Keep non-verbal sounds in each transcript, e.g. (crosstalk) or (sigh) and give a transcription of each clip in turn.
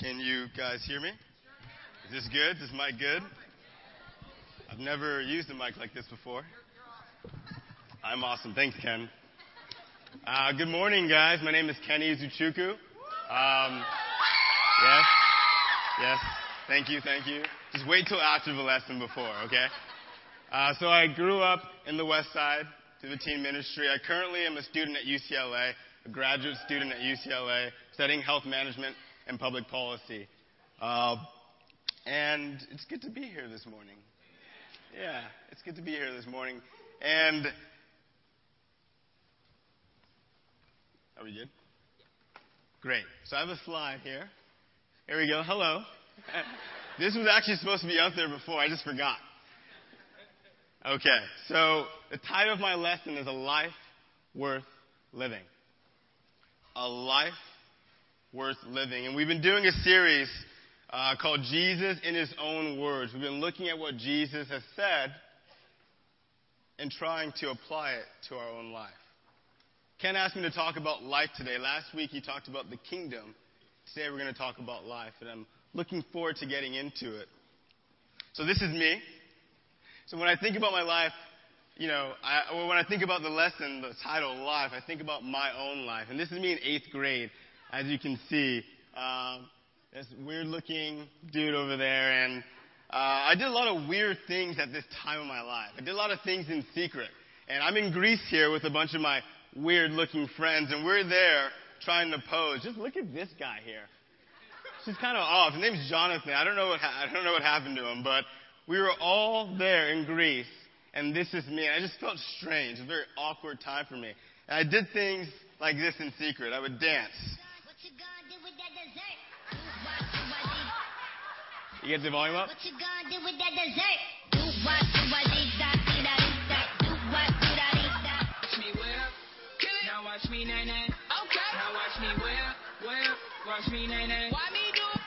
Can you guys hear me? Is this good? Is this mic good? I've never used a mic like this before. I'm awesome. Thanks, Ken. Uh, good morning, guys. My name is Kenny Uzuchukwu. Um, yes, yes. Thank you, thank you. Just wait till after the lesson before, okay? Uh, so I grew up in the West Side through the teen ministry. I currently am a student at UCLA, a graduate student at UCLA, studying health management and public policy. Uh, and it's good to be here this morning. Yeah, it's good to be here this morning. And are we good? Great. So I have a slide here. Here we go. Hello. (laughs) this was actually supposed to be up there before. I just forgot. Okay. So the title of my lesson is A Life Worth Living. A Life Worth Living. And we've been doing a series uh, called Jesus in His Own Words. We've been looking at what Jesus has said and trying to apply it to our own life. Ken asked me to talk about life today. Last week he talked about the kingdom. Today we're going to talk about life, and I'm looking forward to getting into it. So this is me. So when I think about my life, you know, I, when I think about the lesson, the title, Life, I think about my own life. And this is me in eighth grade, as you can see. Um, this weird looking dude over there, and uh, I did a lot of weird things at this time of my life. I did a lot of things in secret. And I'm in Greece here with a bunch of my weird looking friends, and we're there trying to pose. Just look at this guy here. She's kind of off. His name's Jonathan. I don't know what ha- I don't know what happened to him, but we were all there in Greece, and this is me. And I just felt strange. A very awkward time for me. And I did things like this in secret. I would dance. You get the volume up? What you gonna do with that dessert? watch me nae nae. Okay. Now watch me whip, whip, watch me nae nae. Why me do it?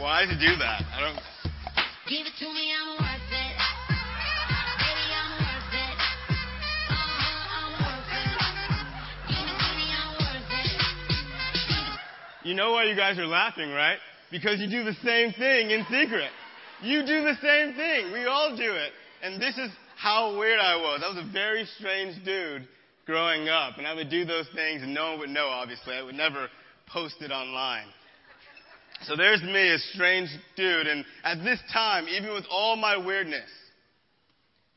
Why did you do that? I don't. Give it to me, I'm You know why you guys are laughing, right? Because you do the same thing in secret. You do the same thing. We all do it. And this is how weird I was. I was a very strange dude growing up. And I would do those things and no one would know, obviously. I would never post it online. So there's me, a strange dude. And at this time, even with all my weirdness,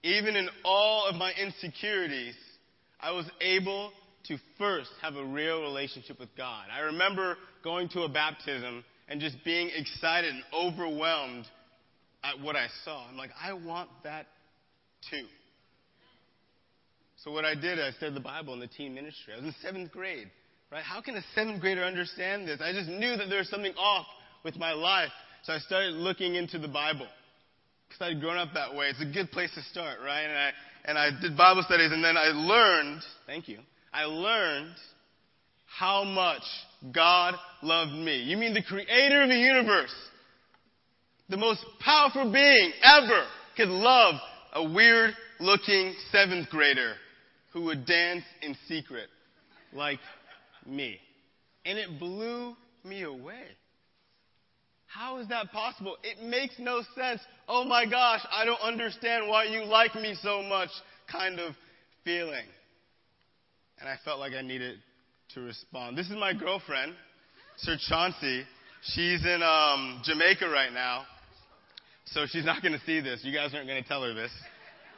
even in all of my insecurities, I was able to first have a real relationship with God. I remember going to a baptism and just being excited and overwhelmed at what I saw. I'm like, I want that too. So what I did, I studied the Bible in the teen ministry. I was in seventh grade, right? How can a seventh grader understand this? I just knew that there was something off with my life. So I started looking into the Bible. Because I'd grown up that way. It's a good place to start, right? And I, and I did Bible studies and then I learned, thank you, I learned how much God loved me. You mean the creator of the universe the most powerful being ever could love a weird looking seventh grader who would dance in secret like me. And it blew me away. How is that possible? It makes no sense. Oh my gosh, I don't understand why you like me so much kind of feeling. And I felt like I needed to respond. This is my girlfriend, Sir Chauncey. She's in um, Jamaica right now. So she's not going to see this. You guys aren't going to tell her this.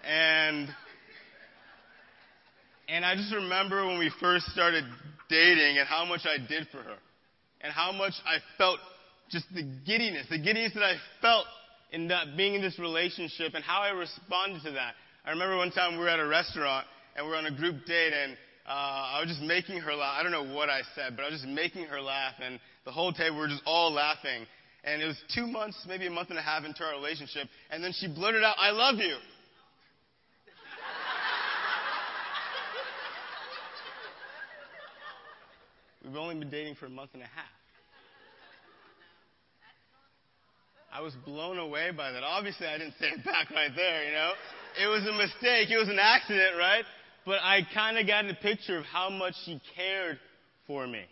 And and I just remember when we first started dating and how much I did for her. And how much I felt just the giddiness, the giddiness that I felt in that being in this relationship and how I responded to that. I remember one time we were at a restaurant and we were on a group date and uh, I was just making her laugh. I don't know what I said, but I was just making her laugh and the whole table we were just all laughing. And it was two months, maybe a month and a half into our relationship. And then she blurted out, I love you. (laughs) We've only been dating for a month and a half. I was blown away by that. Obviously, I didn't say it (laughs) back right there, you know. It was a mistake. It was an accident, right? But I kind of got a picture of how much she cared for me.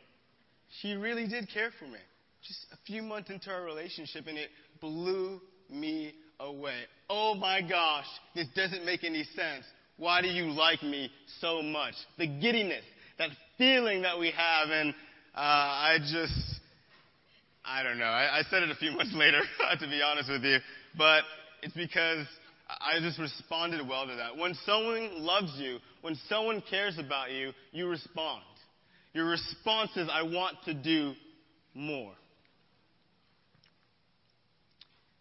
She really did care for me. Just a few months into our relationship, and it blew me away. Oh my gosh, this doesn't make any sense. Why do you like me so much? The giddiness, that feeling that we have, and uh, I just, I don't know. I, I said it a few (laughs) months later, (laughs) to be honest with you, but it's because I just responded well to that. When someone loves you, when someone cares about you, you respond. Your response is, I want to do more.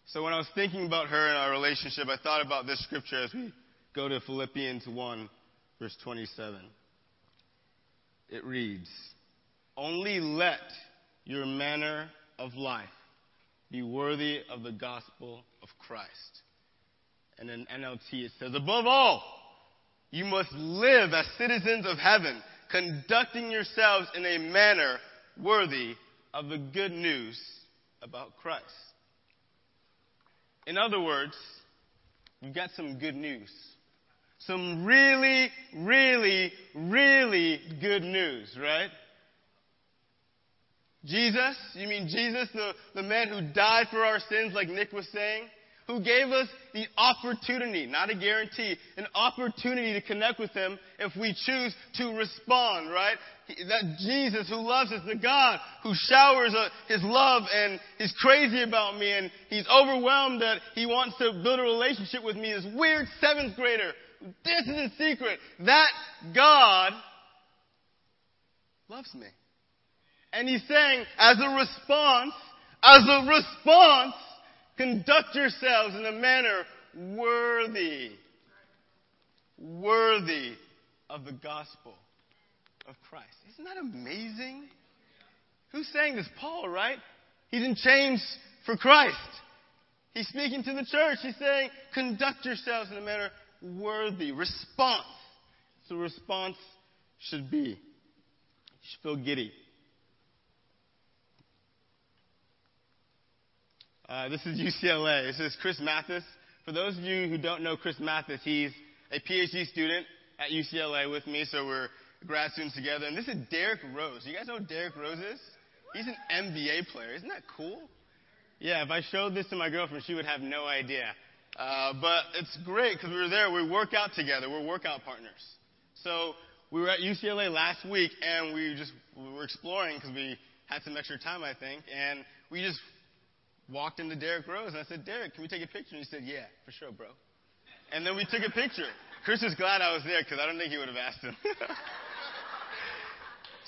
So when I was thinking about her and our relationship, I thought about this scripture as we go to Philippians 1, verse 27. It reads, Only let your manner of life be worthy of the gospel of Christ. And in NLT it says, Above all, you must live as citizens of heaven, conducting yourselves in a manner worthy of the good news about Christ. In other words, you've got some good news. Some really, really, really good news, right? Jesus, you mean Jesus, the, the man who died for our sins, like Nick was saying? Who gave us the opportunity, not a guarantee, an opportunity to connect with Him if we choose to respond, right? That Jesus who loves us, the God who showers uh, His love and He's crazy about me and He's overwhelmed that He wants to build a relationship with me, this weird seventh grader this is a secret. That God loves me. And He's saying, as a response, as a response, Conduct yourselves in a manner worthy, worthy of the gospel of Christ. Isn't that amazing? Who's saying this? Paul, right? He's in chains for Christ. He's speaking to the church. He's saying, conduct yourselves in a manner worthy. Response. So response should be. You should feel giddy. Uh, this is (laughs) UCLA. This is Chris Mathis. For those of you who don't know Chris Mathis, he's a PhD student at UCLA with me, so we're grad students together. And this is Derrick Rose. You guys know Derrick Rose is? He's an NBA player. Isn't that cool? Yeah, if I showed this to my girlfriend, she would have no idea. Uh, but it's great because we were there. We work out together. We're workout partners. So we were at UCLA last week, and we just we were exploring because we had some extra time, I think, and we just walked into Derrick Rose and I said, Derrick, can we take a picture? And he said, Yeah, for sure, bro. And then we took a picture. Chris is glad I was there because I don't think he would have asked him. (laughs)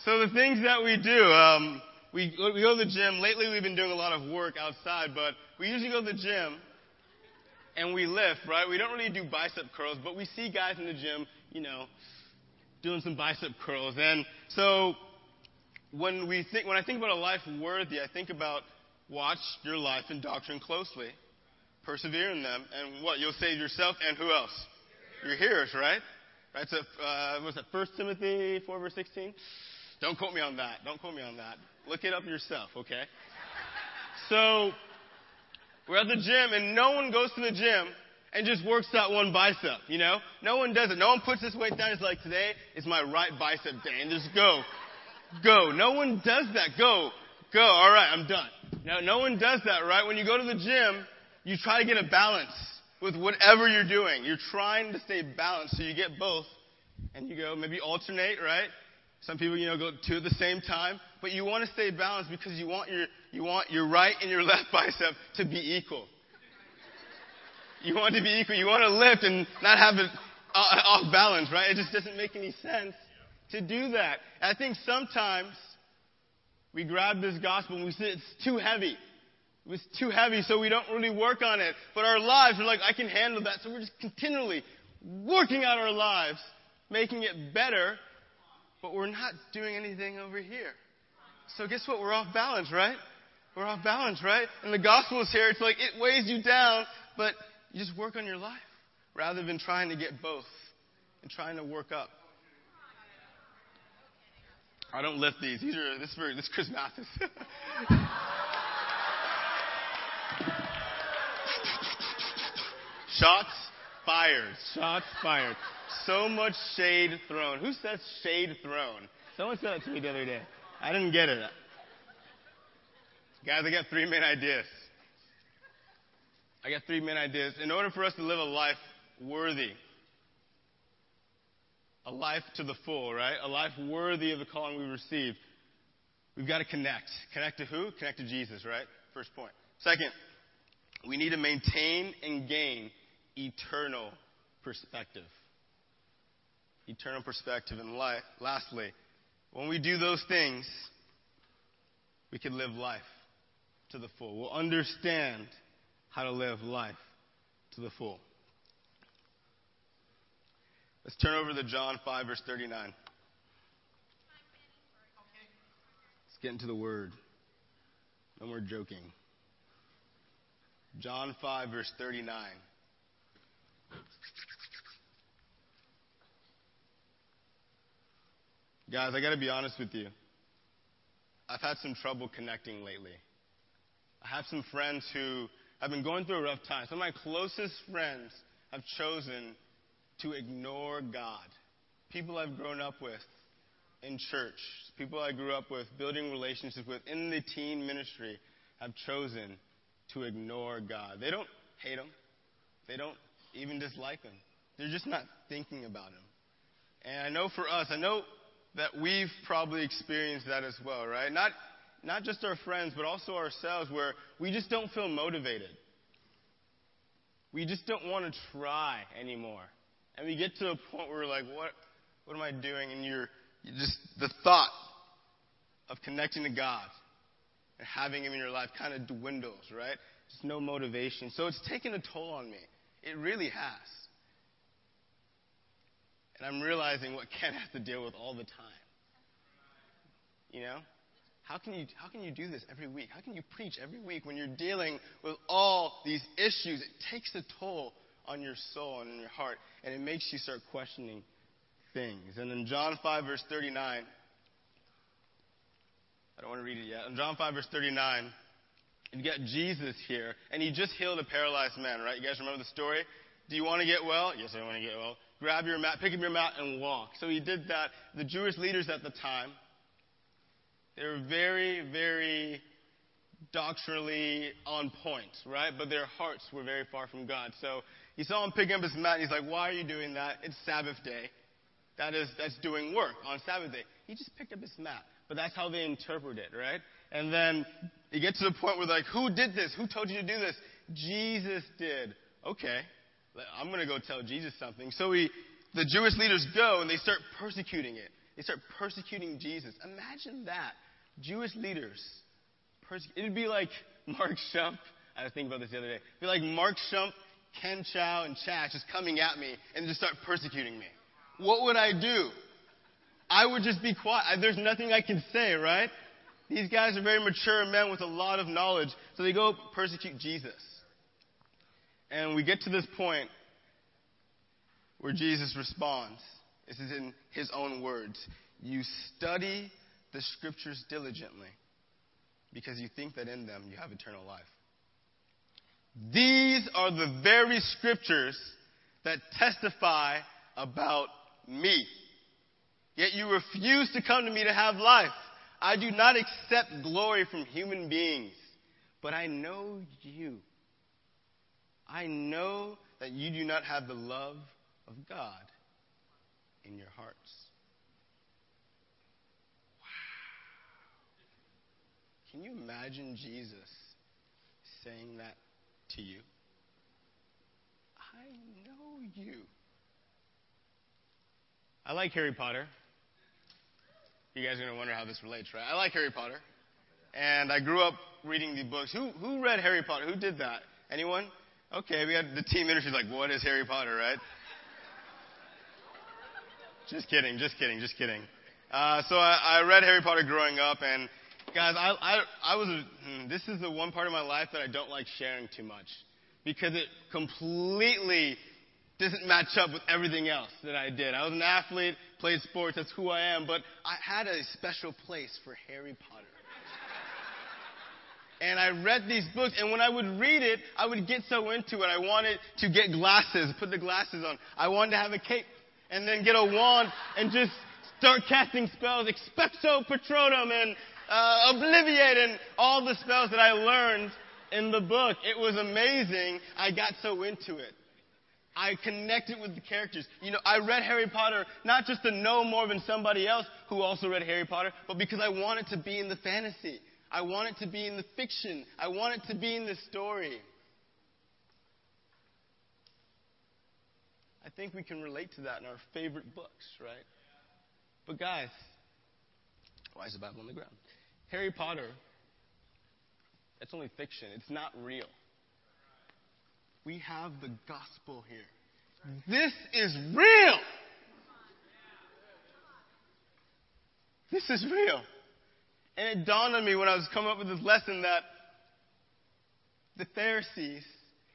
so the things that we do, um, we, we go to the gym. Lately, we've been doing a lot of work outside, but we usually go to the gym and we lift, right? We don't really do bicep curls, but we see guys in the gym, you know, doing some bicep curls. And so when we think, when I think about a life worthy, I think about Watch your life and doctrine closely. Persevere in them, and what? You'll save yourself and who else? Your hearers, right? Right. So, uh, what's that? First Timothy four verse sixteen. Don't quote me on that. Don't quote me on that. Look it up yourself, okay? So, we're at the gym, and no one goes to the gym and just works that one bicep, you know? No one does it. No one puts this weight down. It's like, today is my right bicep day, and just go. Go. No one does that. Go. Go. All right, I'm done. Now, no one does that, right? When you go to the gym, you try to get a balance with whatever you're doing. You're trying to stay balanced so you get both. And you go, maybe alternate, right? Some people, you know, go two at the same time. But you want to stay balanced because you want your, you want your right and your left (laughs) bicep to be equal. You want to be equal. You want to lift and not have it uh, off balance, right? It just doesn't make any sense to do that. I think sometimes we grab this gospel and we say it's too heavy. It's too heavy, so we don't really work on it. But our lives are like, I can handle that. So we're just continually working out our lives, making it better, but we're not doing anything over here. So guess what? We're off balance, right? We're off balance, right? And the gospel is here. It's like it weighs you down, but you just work on your life rather than trying to get both and trying to work up. I don't lift these. These are this is for this Chris Mathis. (laughs) Shots. fired. Shots fired. So much shade thrown. Who says shade thrown? Someone said that to me the other day. I didn't get it. Guys, I got three main ideas. I got three main ideas. In order for us to live a life worthy, a life to the full, right? A life worthy of the calling we received, we've got to connect. Connect to who? Connect to Jesus, right? First point. Second, we need to maintain and gain eternal perspective. Eternal perspective. And lastly, when we do those things, we can live life to the full. We'll understand how to live life to the full. Let's turn over to John 5, verse 39. Let's get into the word. No more joking. John 5, verse 39. Guys, I got to be honest with you. I've had some trouble connecting lately. I have some friends who have been going through a rough time. Some of my closest friends have chosen to ignore God. People I've grown up with in church, people I grew up with, building relationships with in the teen ministry, have chosen to ignore God. They don't hate Him, they don't even dislike Him. They're just not thinking about Him. And I know for us, I know that we've probably experienced that as well, right? Not, not just our friends, but also ourselves, where we just don't feel motivated. We just don't want to try anymore. And we get to a point where we're like, what, what am I doing? And you're, you just, the thought of connecting to God and having Him in your life kind of dwindles, right? Just no motivation. So it's taken a toll on me. It really has. And I'm realizing what Ken has to deal with all the time. You know? How can you how can you do this every week? How can you preach every week when you're dealing with all these issues? It takes a toll on your soul and in your heart, and it makes you start questioning things. And in John 5 verse 39, I don't want to read it yet. In John 5 verse 39, you got Jesus here, and he just healed a paralyzed man, right? You guys remember the story? Do you want to get well? Yes, I want to get well grab your mat, pick up your mat, and walk. So he did that. The Jewish leaders at the time, they were very, very doctrinally on point, right? But their hearts were very far from God. So he saw him pick up his mat, and he's like, Why are you doing that? It's Sabbath day. That is, that's doing work on Sabbath day. He just picked up his mat. But that's how they interpret it, right? And then you get to the point where like, who did this? Who told you to do this? Jesus did. Okay. I'm going to go tell Jesus something. So we, the Jewish leaders go and they start persecuting it. They start persecuting Jesus. Imagine that. Jewish leaders. Perse- It'd be like Mark Shump. I was thinking about this the other day. It'd be like Mark Shump, Ken Chow, and Chaz just coming at me and just start persecuting me. What would I do? I would just be quiet. There's nothing I can say, right? These guys are very mature men with a lot of knowledge. So they go persecute Jesus. And we get to this point where Jesus responds. This is in his own words. You study the scriptures diligently because you think that in them you have eternal life. These are the very scriptures that testify about me. Yet you refuse to come to me to have life. I do not accept glory from human beings, but I know you. I know that you do not have the love of God in your hearts. Wow. Can you imagine Jesus saying that to you? I know you. I like Harry Potter. You guys are going to wonder how this relates, right? I like Harry Potter. And I grew up reading the books. Who, who read Harry Potter? Who did that? Anyone? Okay, we had the team ministry's like, what is Harry Potter, right? just kidding, just kidding, just kidding. Uh, so I, I read Harry Potter growing up, and guys, I, I, I was, hmm, this is the one part of my life that I don't like sharing too much because it completely doesn't match up with everything else that I did. I was an athlete, played sports, that's who I am, but I had a special place for Harry Potter. and I read these books, and when I would read it, I would get so into it. I wanted to get glasses, put the glasses on. I wanted to have a cape, and then get a wand and just start casting spells, expecto patronum and uh, obliviate and all the spells that I learned in the book. It was amazing. I got so into it. I connected with the characters. You know, I read Harry Potter not just to know more than somebody else who also read Harry Potter, but because I wanted to be in the fantasy. I wanted to be in the fiction. I wanted to be in the story. I think we can relate to that in our favorite books, right? But guys, why is the Bible on the ground? Harry Potter, that's only fiction. It's not real. We have the gospel here. This is real. This is real. And it dawned on me when I was coming up with this lesson that the Pharisees,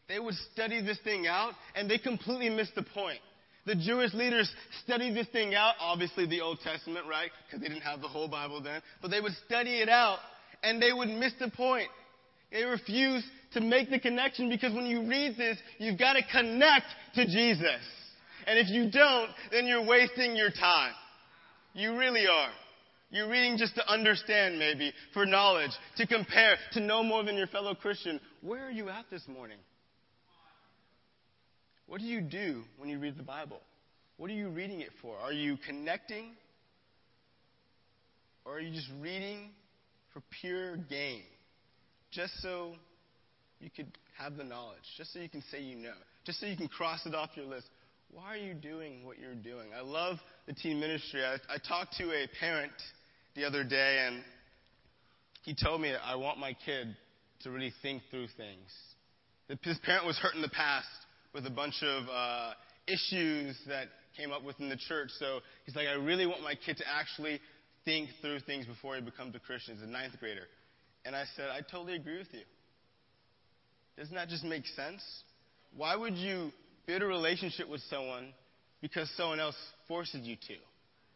they would study this thing out and they completely missed the point. The Jewish leaders studied this thing out, obviously the Old Testament, right? Because they didn't have the whole Bible then. But they would study it out and they would miss the point. They refused to make the connection because when you read this, you've got to connect to Jesus. And if you don't, then you're wasting your time. You really are. You're reading just to understand, maybe, for knowledge, to compare, to know more than your fellow Christian. Where are you at this morning? What do you do when you read the Bible? What are you reading it for? Are you connecting? Or are you just reading for pure gain? Just so you could have the knowledge, just so you can say you know, just so you can cross it off your list. Why are you doing what you're doing? I love the teen ministry. I, I talked to a parent the other day, and he told me I want my kid to really think through things. His parent was hurt in the past, with a bunch of uh, issues that came up within the church. So he's like, I really want my kid to actually think through things before he becomes a Christian. He's a ninth grader. And I said, I totally agree with you. Doesn't that just make sense? Why would you build a relationship with someone because someone else forces you to?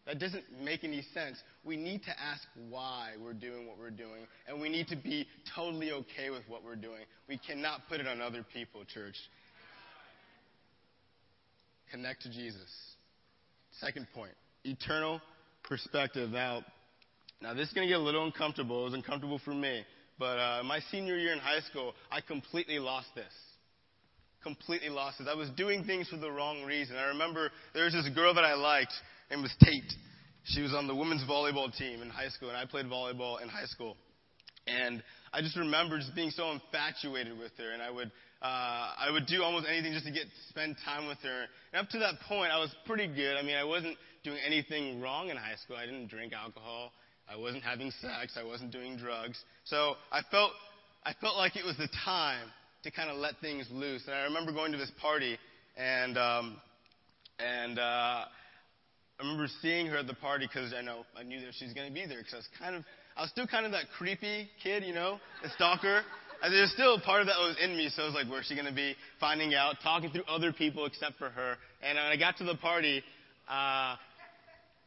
That doesn't make any sense. We need to ask why we're doing what we're doing, and we need to be totally okay with what we're doing. We cannot put it on other people, church. Connect to Jesus. Second point eternal perspective. Now, now this is going to get a little uncomfortable. It was uncomfortable for me. But uh, my senior year in high school, I completely lost this. Completely lost this. I was doing things for the wrong reason. I remember there was this girl that I liked, named was Tate. She was on the women's volleyball team in high school, and I played volleyball in high school. And I just remember just being so infatuated with her, and I would uh, I would do almost anything just to get spend time with her. And up to that point, I was pretty good. I mean, I wasn't doing anything wrong in high school. I didn't drink alcohol. I wasn't having sex. I wasn't doing drugs. So I felt I felt like it was the time to kind of let things loose. And I remember going to this party, and um, and uh, I remember seeing her at the party because I know I knew that she was going to be there because I was kind of I was still kind of that creepy kid, you know, the stalker. There's still a part of that was in me, so I was like, where's she going to be? Finding out, talking through other people except for her. And when I got to the party, uh,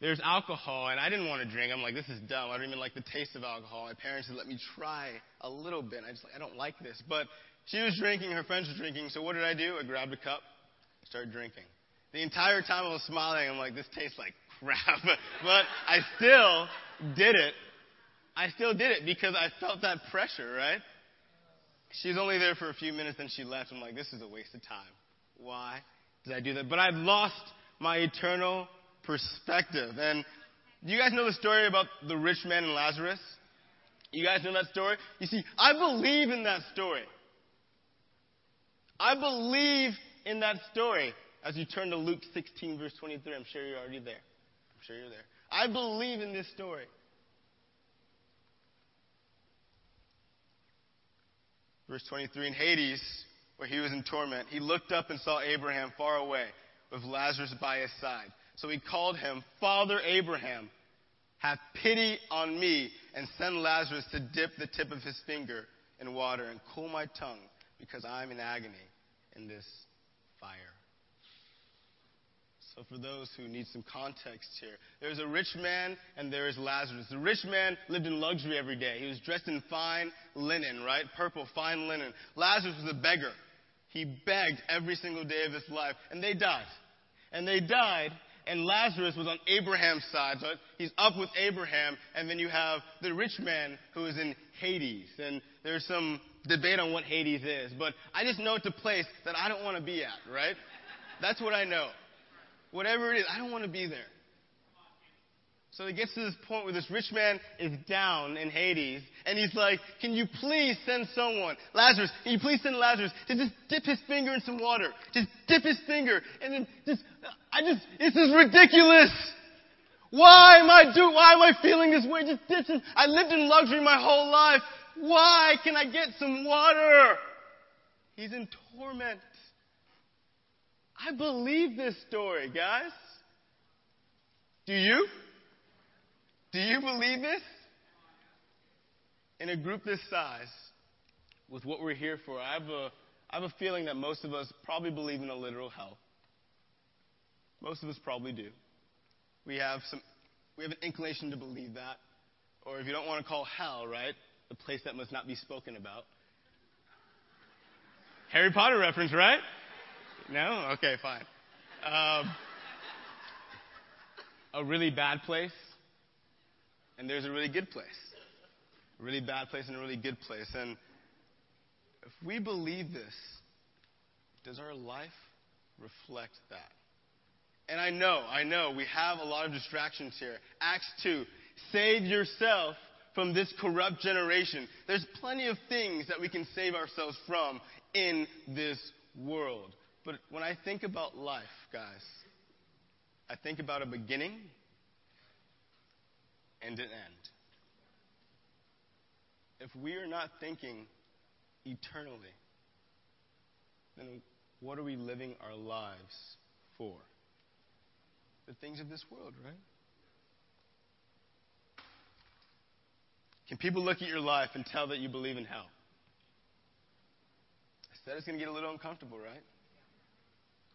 there's alcohol, and I didn't want to drink. I'm like, this is dumb. I don't even like the taste of alcohol. My parents had let me try a little bit. I just like, I don't like this. But she was drinking, her friends were drinking, so what did I do? I grabbed a cup, started drinking. The entire time I was smiling, I'm like, this tastes like (laughs) crap. but I still did it. I still did it because I felt that pressure, right? She's only there for a few minutes and she left. I'm like, this is a waste of time. Why did I do that? But I've lost my eternal perspective. And do you guys know the story about the rich man and Lazarus? You guys know that story? You see, I believe in that story. I believe in that story. As you turn to Luke 16, verse 23, I'm sure you're already there. I'm sure you're there. I believe in this story. Verse 23 In Hades, where he was in torment, he looked up and saw Abraham far away with Lazarus by his side. So he called him, Father Abraham, have pity on me and send Lazarus to dip the tip of his finger in water and cool my tongue because I'm in agony in this fire. So, for those who need some context here, there's a rich man and there is Lazarus. The rich man lived in luxury every day. He was dressed in fine linen, right? Purple, fine linen. Lazarus was a beggar. He begged every single day of his life, and they died. And they died, and Lazarus was on Abraham's side. So he's up with Abraham, and then you have the rich man who is in Hades. And there's some debate on what Hades is, but I just know it's a place that I don't want to be at, right? That's what I know. Whatever it is, I don't want to be there. So he gets to this point where this rich man is down in Hades, and he's like, Can you please send someone? Lazarus, can you please send Lazarus to just dip his finger in some water? Just dip his finger, and then just, I just, this is ridiculous. Why am I do, why am I feeling this way? Just dip I lived in luxury my whole life. Why can I get some water? He's in torment. I believe this story, guys. Do you? Do you believe this? In a group this size, with what we're here for, I have a, I have a feeling that most of us probably believe in a literal hell. Most of us probably do. We have some, we have an inclination to believe that. Or if you don't want to call hell, right? The place that must not be spoken about. Harry Potter reference, right? No? Okay, fine. Um, a really bad place and there's a really good place. A really bad place and a really good place. And if we believe this, does our life reflect that? And I know, I know, we have a lot of distractions here. Acts 2, save yourself from this corrupt generation. There's plenty of things that we can save ourselves from in this world. But when I think about life, guys, I think about a beginning and an end. If we are not thinking eternally, then what are we living our lives for? The things of this world, right? Can people look at your life and tell that you believe in hell? I said it's going to get a little uncomfortable, right?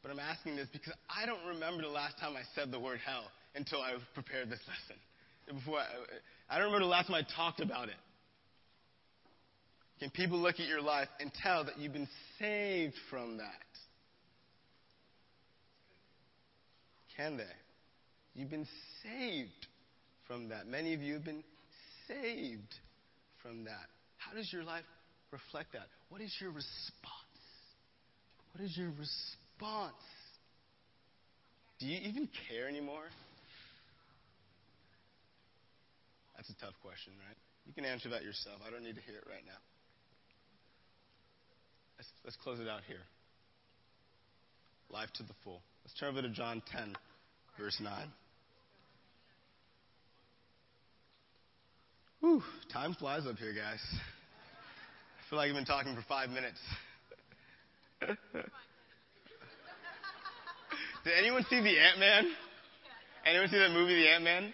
But I'm asking this because I don't remember the last time I said the word hell until I prepared this lesson before I, I don't remember the last time I talked about it. Can people look at your life and tell that you've been saved from that? Can they? You've been saved from that. Many of you have been saved from that. How does your life reflect that? What is your response? What is your response? Do you even care anymore? That's a tough question, right? You can answer that yourself. I don't need to hear it right now. Let's, let's close it out here. Life to the full. Let's turn over to John 10, verse 9. Whew, time flies up here, guys. (laughs) I feel like I've been talking for five minutes. (laughs) Did anyone see the Ant Man? Anyone see that movie, The Ant Man?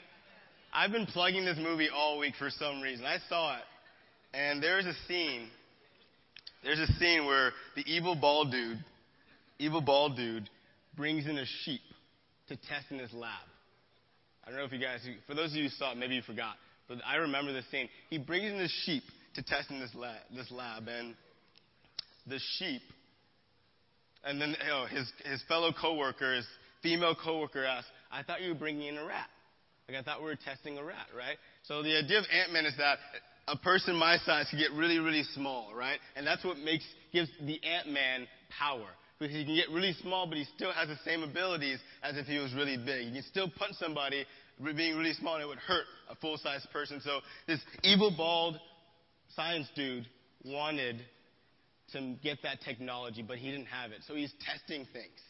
I've been plugging this movie all week for some reason. I saw it, and there's a scene. There's a scene where the evil bald dude, evil bald dude, brings in a sheep to test in his lab. I don't know if you guys, for those of you who saw it, maybe you forgot, but I remember this scene. He brings in this sheep to test in this lab, this lab, and the sheep, and then you know, his his fellow coworker, his female coworker asks, "I thought you were bringing in a rat." Like I thought we were testing a rat, right? So the idea of Ant-Man is that a person my size can get really, really small, right? And that's what makes gives the Ant-Man power. Because he can get really small, but he still has the same abilities as if he was really big. He can still punch somebody being really small, and it would hurt a full-size person. So this evil, bald science dude wanted to get that technology, but he didn't have it. So he's testing things.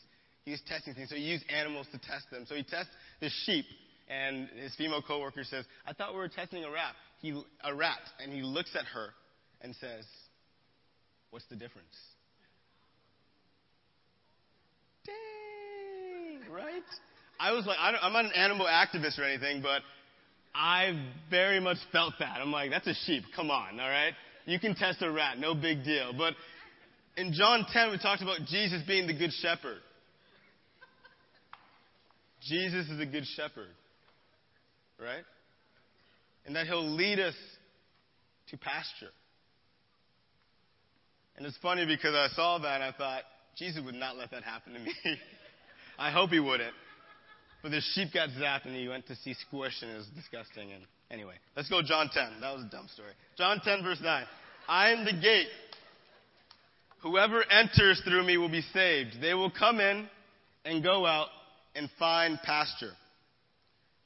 He's testing things. So he used animals to test them. So he tests the sheep and his female coworker says, I thought we were testing a rat. He, a rat. And he looks at her and says, What's the difference? Dang, right? I was like, I am not an animal activist or anything, but I very much felt that. I'm like, that's a sheep. Come on, all right? You can test a rat, no big deal. But in John 10, we talked about Jesus being the good shepherd. Jesus is a good shepherd, right? And that he'll lead us to pasture. And it's funny because I saw that and I thought, Jesus would not let that happen to me. (laughs) I hope he wouldn't. But the sheep got zapped and he went to see Squish and it was disgusting. And anyway, let's go John 10. That was a dumb story. John 10 verse 9. I am the gate. Whoever enters through me will be saved. They will come in and go out and find pasture.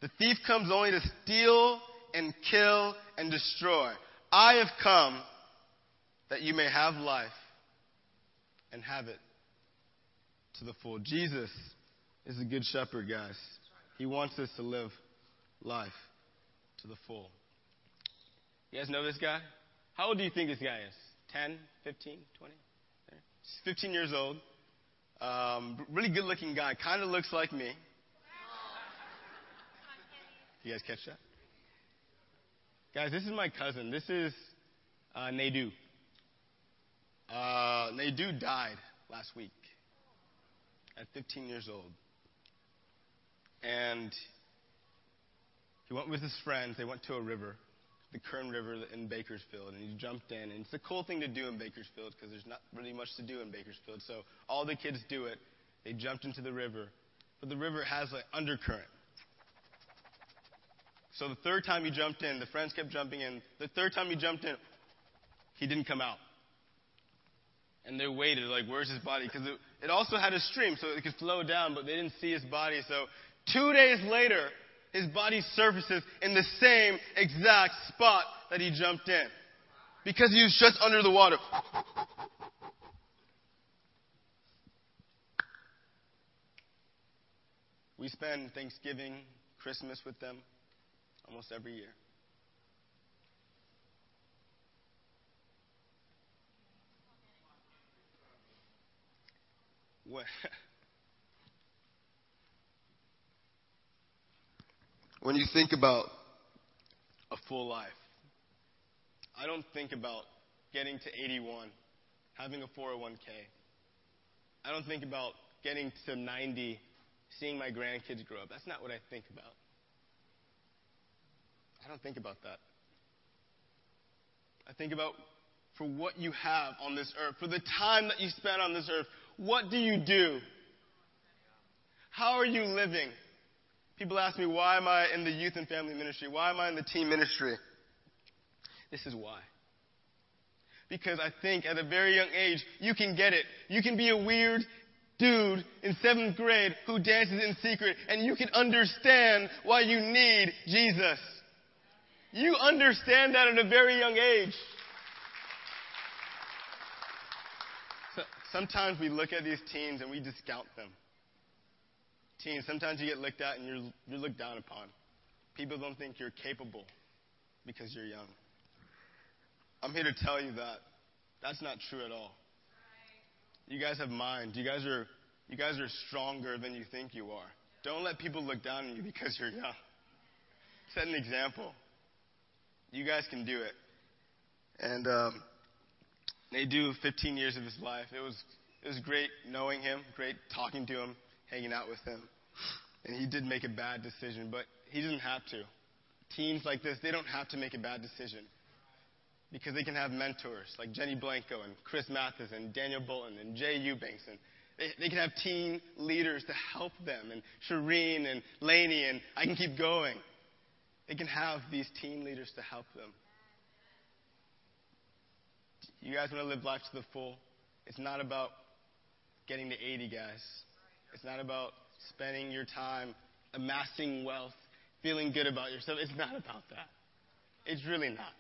The thief comes only to steal and kill and destroy. I have come that you may have life and have it to the full. Jesus is a good shepherd, guys. He wants us to live life to the full. You guys know this guy? How old do you think this guy is? 10, 15, 20? He's 15 years old. Um, really good looking guy. Kind of looks like me. You guys catch that? Guys, this is my cousin. This is uh, Nadu. Uh, Nadu died last week at 15 years old. And he went with his friends. They went to a river, the Kern River in Bakersfield, and he jumped in. And it's a cool thing to do in Bakersfield because there's not really much to do in Bakersfield. So all the kids do it. They jumped into the river. But the river has an undercurrent. So the third time he jumped in, the friends kept jumping in. The third time he jumped in, he didn't come out. And they waited, like, where's his body? Because it, it also had a stream, so it could flow down, but they didn't see his body. So two days later, his body surfaces in the same exact spot that he jumped in. Because he was just under the water. We spend Thanksgiving, Christmas with them almost every year. When, (laughs) when you think about a full life, I don't think about getting to 81, having a 401k. I don't think about getting to 90, seeing my grandkids grow up. That's not what I think about. I don't think about that. I think about for what you have on this earth, for the time that you spend on this earth, what do you do? How are you living? People ask me, why am I in the youth and family ministry? Why am I in the teen ministry? This is why. Because I think at a very young age, you can get it. You can be a weird dude in seventh grade who dances in secret, and you can understand why you need Jesus. You understand that at a very young age. So, sometimes we look at these teens and we discount them. Teens, sometimes you get looked at and you're, you're looked down upon. People don't think you're capable because you're young. I'm here to tell you that that's not true at all. You guys have mind. You guys are you guys are stronger than you think you are. Don't let people look down on you because you're young. Set an example. You guys can do it. And um, they do 15 years of his life. It was it was great knowing him, great talking to him, hanging out with him. And he did make a bad decision, but he didn't have to. Teens like this, they don't have to make a bad decision because they can have mentors like Jenny Blanco and Chris Mathis and Daniel Bolton and Jay Eubanks and they, they can have teen leaders to help them and Shireen and Laney and I can keep going. They can have these team leaders to help them. You guys want to live life to the full? It's not about getting to 80, guys. It's not about spending your time amassing wealth, feeling good about yourself. It's not about that. It's really not.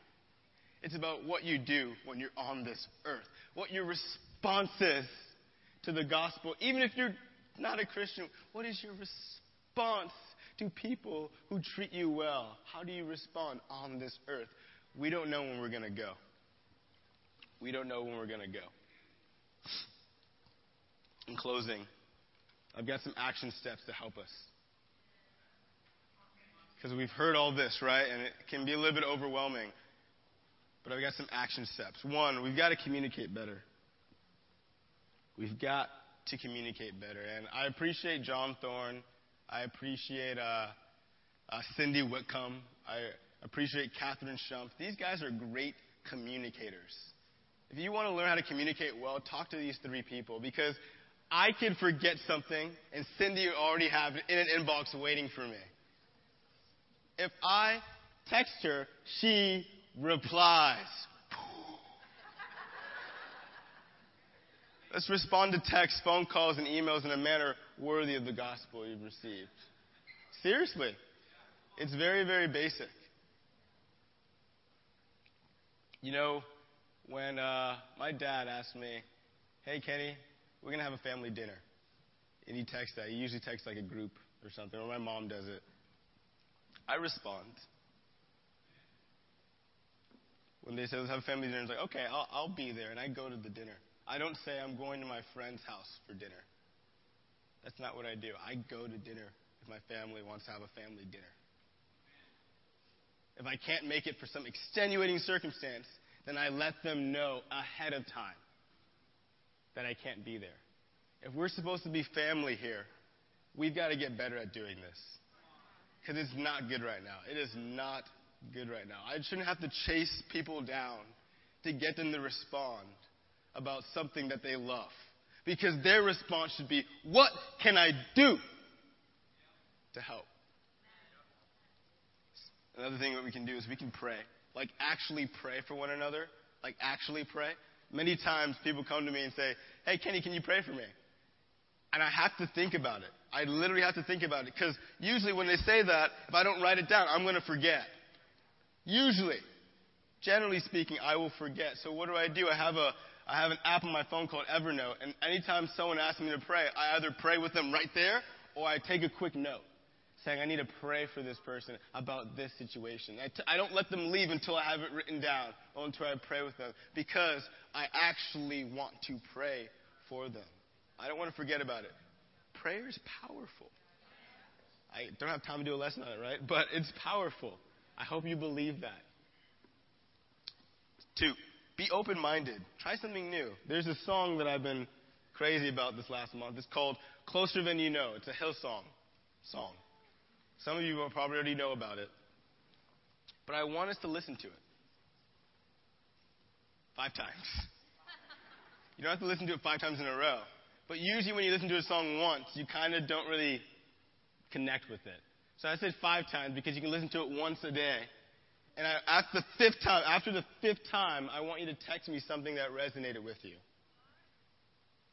It's about what you do when you're on this earth, what your response is to the gospel. Even if you're not a Christian, what is your response to people who treat you well? How do you respond on this earth? We don't know when we're going to go. We don't know when we're going to go. In closing, I've got some action steps to help us. Because we've heard all this, right? And it can be a little bit overwhelming. But I've got some action steps. One, we've got to communicate better. We've got to communicate better. And I appreciate John Thorne I appreciate uh, uh, Cindy Whitcomb. I appreciate Catherine Shump. These guys are great communicators. If you want to learn how to communicate well, talk to these three people because I could forget something and Cindy already have it in an inbox waiting for me. If I text her, she replies. Let's respond to texts, phone calls, and emails in a manner worthy of the gospel you've received. Seriously. It's very, very basic. You know, when uh, my dad asked me, hey, Kenny, we're going to have a family dinner. And he texts that. He usually texts like a group or something, or my mom does it. I respond. When they say, let's have a family dinner, it's like, okay, I'll, I'll be there. And I go to the dinner. I don't say I'm going to my friend's house for dinner. That's not what I do. I go to dinner if my family wants to have a family dinner. If I can't make it for some extenuating circumstance, then I let them know ahead of time that I can't be there. If we're supposed to be family here, we've got to get better at doing this. Because it's not good right now. It is not good right now. I shouldn't have to chase people down to get them to respond about something that they love. Because their response should be, What can I do to help? Another thing that we can do is we can pray. Like, actually pray for one another. Like, actually pray. Many times people come to me and say, Hey, Kenny, can you pray for me? And I have to think about it. I literally have to think about it. Because usually when they say that, if I don't write it down, I'm going to forget. Usually. Generally speaking, I will forget. So what do I do? I have a, I have an app on my phone called Evernote, and anytime someone asks me to pray, I either pray with them right there or I take a quick note saying, I need to pray for this person about this situation. I t- I don't let them leave until I have it written down or until I pray with them because I actually want to pray for them. I don't want to forget about it. Prayer is powerful. I don't have time to do a lesson on it, right? But it's powerful. I hope you believe that. Two, be open minded. Try something new. There's a song that I've been crazy about this last month. It's called Closer Than You Know. It's a Hillsong song. Some of you will probably already know about it. But I want us to listen to it. Five times. You don't have to listen to it five times in a row. But usually when you listen to a song once, you kind of don't really connect with it. So I said five times because you can listen to it once a day and I, after the fifth time, after the fifth time, I want you to text me something that resonated with you.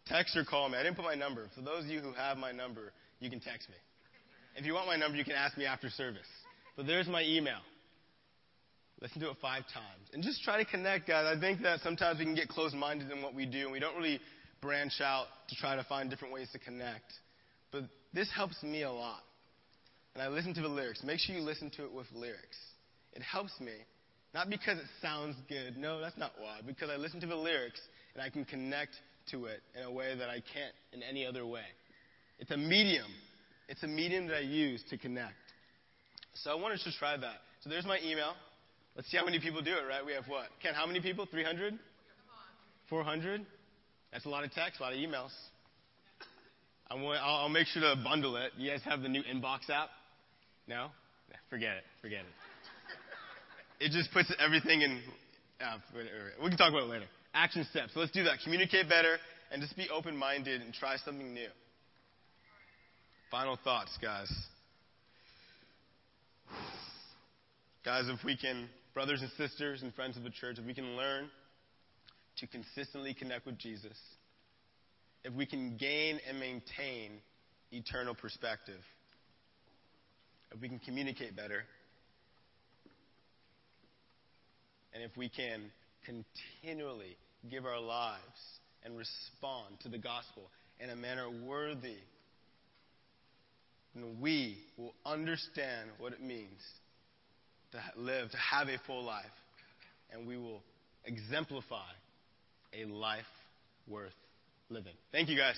Text or call me. I didn't put my number. For those of you who have my number, you can text me. If you want my number, you can ask me after service. But there's my email. Listen to it five times. And just try to connect, guys. I think that sometimes we can get closed minded in what we do, and we don't really branch out to try to find different ways to connect. But this helps me a lot. And I listen to the lyrics. Make sure you listen to it with lyrics. It helps me. Not because it sounds good. No, that's not why. Because I listen to the lyrics and I can connect to it in a way that I can't in any other way. It's a medium. It's a medium that I use to connect. So I wanted to try that. So there's my email. Let's see how many people do it, right? We have what? Ken, how many people? 300? 400? That's a lot of text, a lot of emails. i will I'll make sure to bundle it. You guys have the new inbox app? No? Forget it. Forget it it just puts everything in. Uh, we can talk about it later. Action steps. Let's do that. Communicate better and just be open minded and try something new. Final thoughts, guys. Guys, if we can, brothers and sisters and friends of the church, if we can learn to consistently connect with Jesus, if we can gain and maintain eternal perspective, if we can communicate better, And if we can continually give our lives and respond to the gospel in a manner worthy, then we will understand what it means to live, to have a full life, and we will exemplify a life worth living. Thank you, guys.